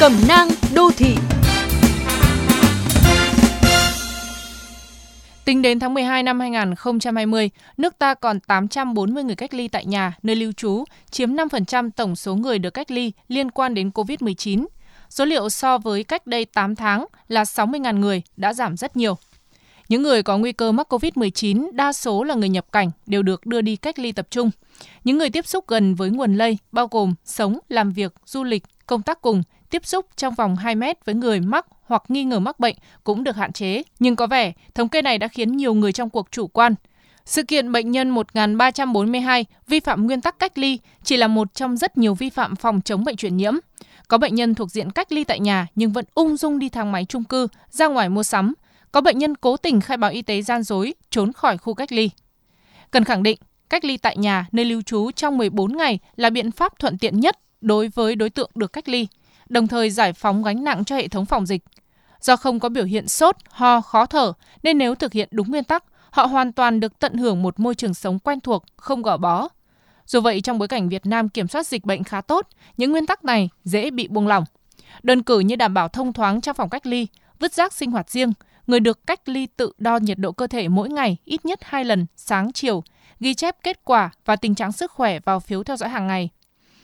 Cẩm nang đô thị Tính đến tháng 12 năm 2020, nước ta còn 840 người cách ly tại nhà, nơi lưu trú, chiếm 5% tổng số người được cách ly liên quan đến COVID-19. Số liệu so với cách đây 8 tháng là 60.000 người đã giảm rất nhiều. Những người có nguy cơ mắc COVID-19 đa số là người nhập cảnh đều được đưa đi cách ly tập trung. Những người tiếp xúc gần với nguồn lây bao gồm sống, làm việc, du lịch, công tác cùng, tiếp xúc trong vòng 2 mét với người mắc hoặc nghi ngờ mắc bệnh cũng được hạn chế. Nhưng có vẻ, thống kê này đã khiến nhiều người trong cuộc chủ quan. Sự kiện bệnh nhân 1342 vi phạm nguyên tắc cách ly chỉ là một trong rất nhiều vi phạm phòng chống bệnh truyền nhiễm. Có bệnh nhân thuộc diện cách ly tại nhà nhưng vẫn ung dung đi thang máy chung cư, ra ngoài mua sắm. Có bệnh nhân cố tình khai báo y tế gian dối, trốn khỏi khu cách ly. Cần khẳng định, cách ly tại nhà nơi lưu trú trong 14 ngày là biện pháp thuận tiện nhất đối với đối tượng được cách ly, đồng thời giải phóng gánh nặng cho hệ thống phòng dịch. Do không có biểu hiện sốt, ho, khó thở, nên nếu thực hiện đúng nguyên tắc, họ hoàn toàn được tận hưởng một môi trường sống quen thuộc, không gò bó. Dù vậy, trong bối cảnh Việt Nam kiểm soát dịch bệnh khá tốt, những nguyên tắc này dễ bị buông lỏng. Đơn cử như đảm bảo thông thoáng trong phòng cách ly, vứt rác sinh hoạt riêng, người được cách ly tự đo nhiệt độ cơ thể mỗi ngày ít nhất 2 lần sáng chiều, ghi chép kết quả và tình trạng sức khỏe vào phiếu theo dõi hàng ngày.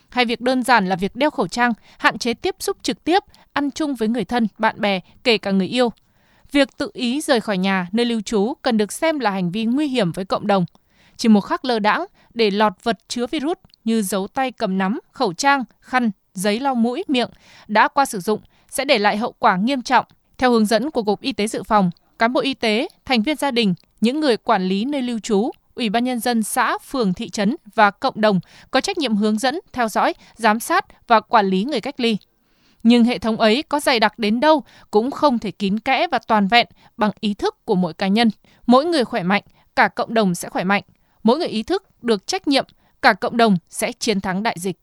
Hay việc đơn giản là việc đeo khẩu trang, hạn chế tiếp xúc trực tiếp, ăn chung với người thân, bạn bè, kể cả người yêu. Việc tự ý rời khỏi nhà, nơi lưu trú cần được xem là hành vi nguy hiểm với cộng đồng. Chỉ một khắc lơ đãng để lọt vật chứa virus như dấu tay cầm nắm, khẩu trang, khăn, giấy lau mũi, miệng đã qua sử dụng sẽ để lại hậu quả nghiêm trọng. Theo hướng dẫn của Cục Y tế Dự phòng, cán bộ y tế, thành viên gia đình, những người quản lý nơi lưu trú, Ủy ban nhân dân xã, phường, thị trấn và cộng đồng có trách nhiệm hướng dẫn, theo dõi, giám sát và quản lý người cách ly. Nhưng hệ thống ấy có dày đặc đến đâu cũng không thể kín kẽ và toàn vẹn bằng ý thức của mỗi cá nhân. Mỗi người khỏe mạnh, cả cộng đồng sẽ khỏe mạnh. Mỗi người ý thức được trách nhiệm, cả cộng đồng sẽ chiến thắng đại dịch.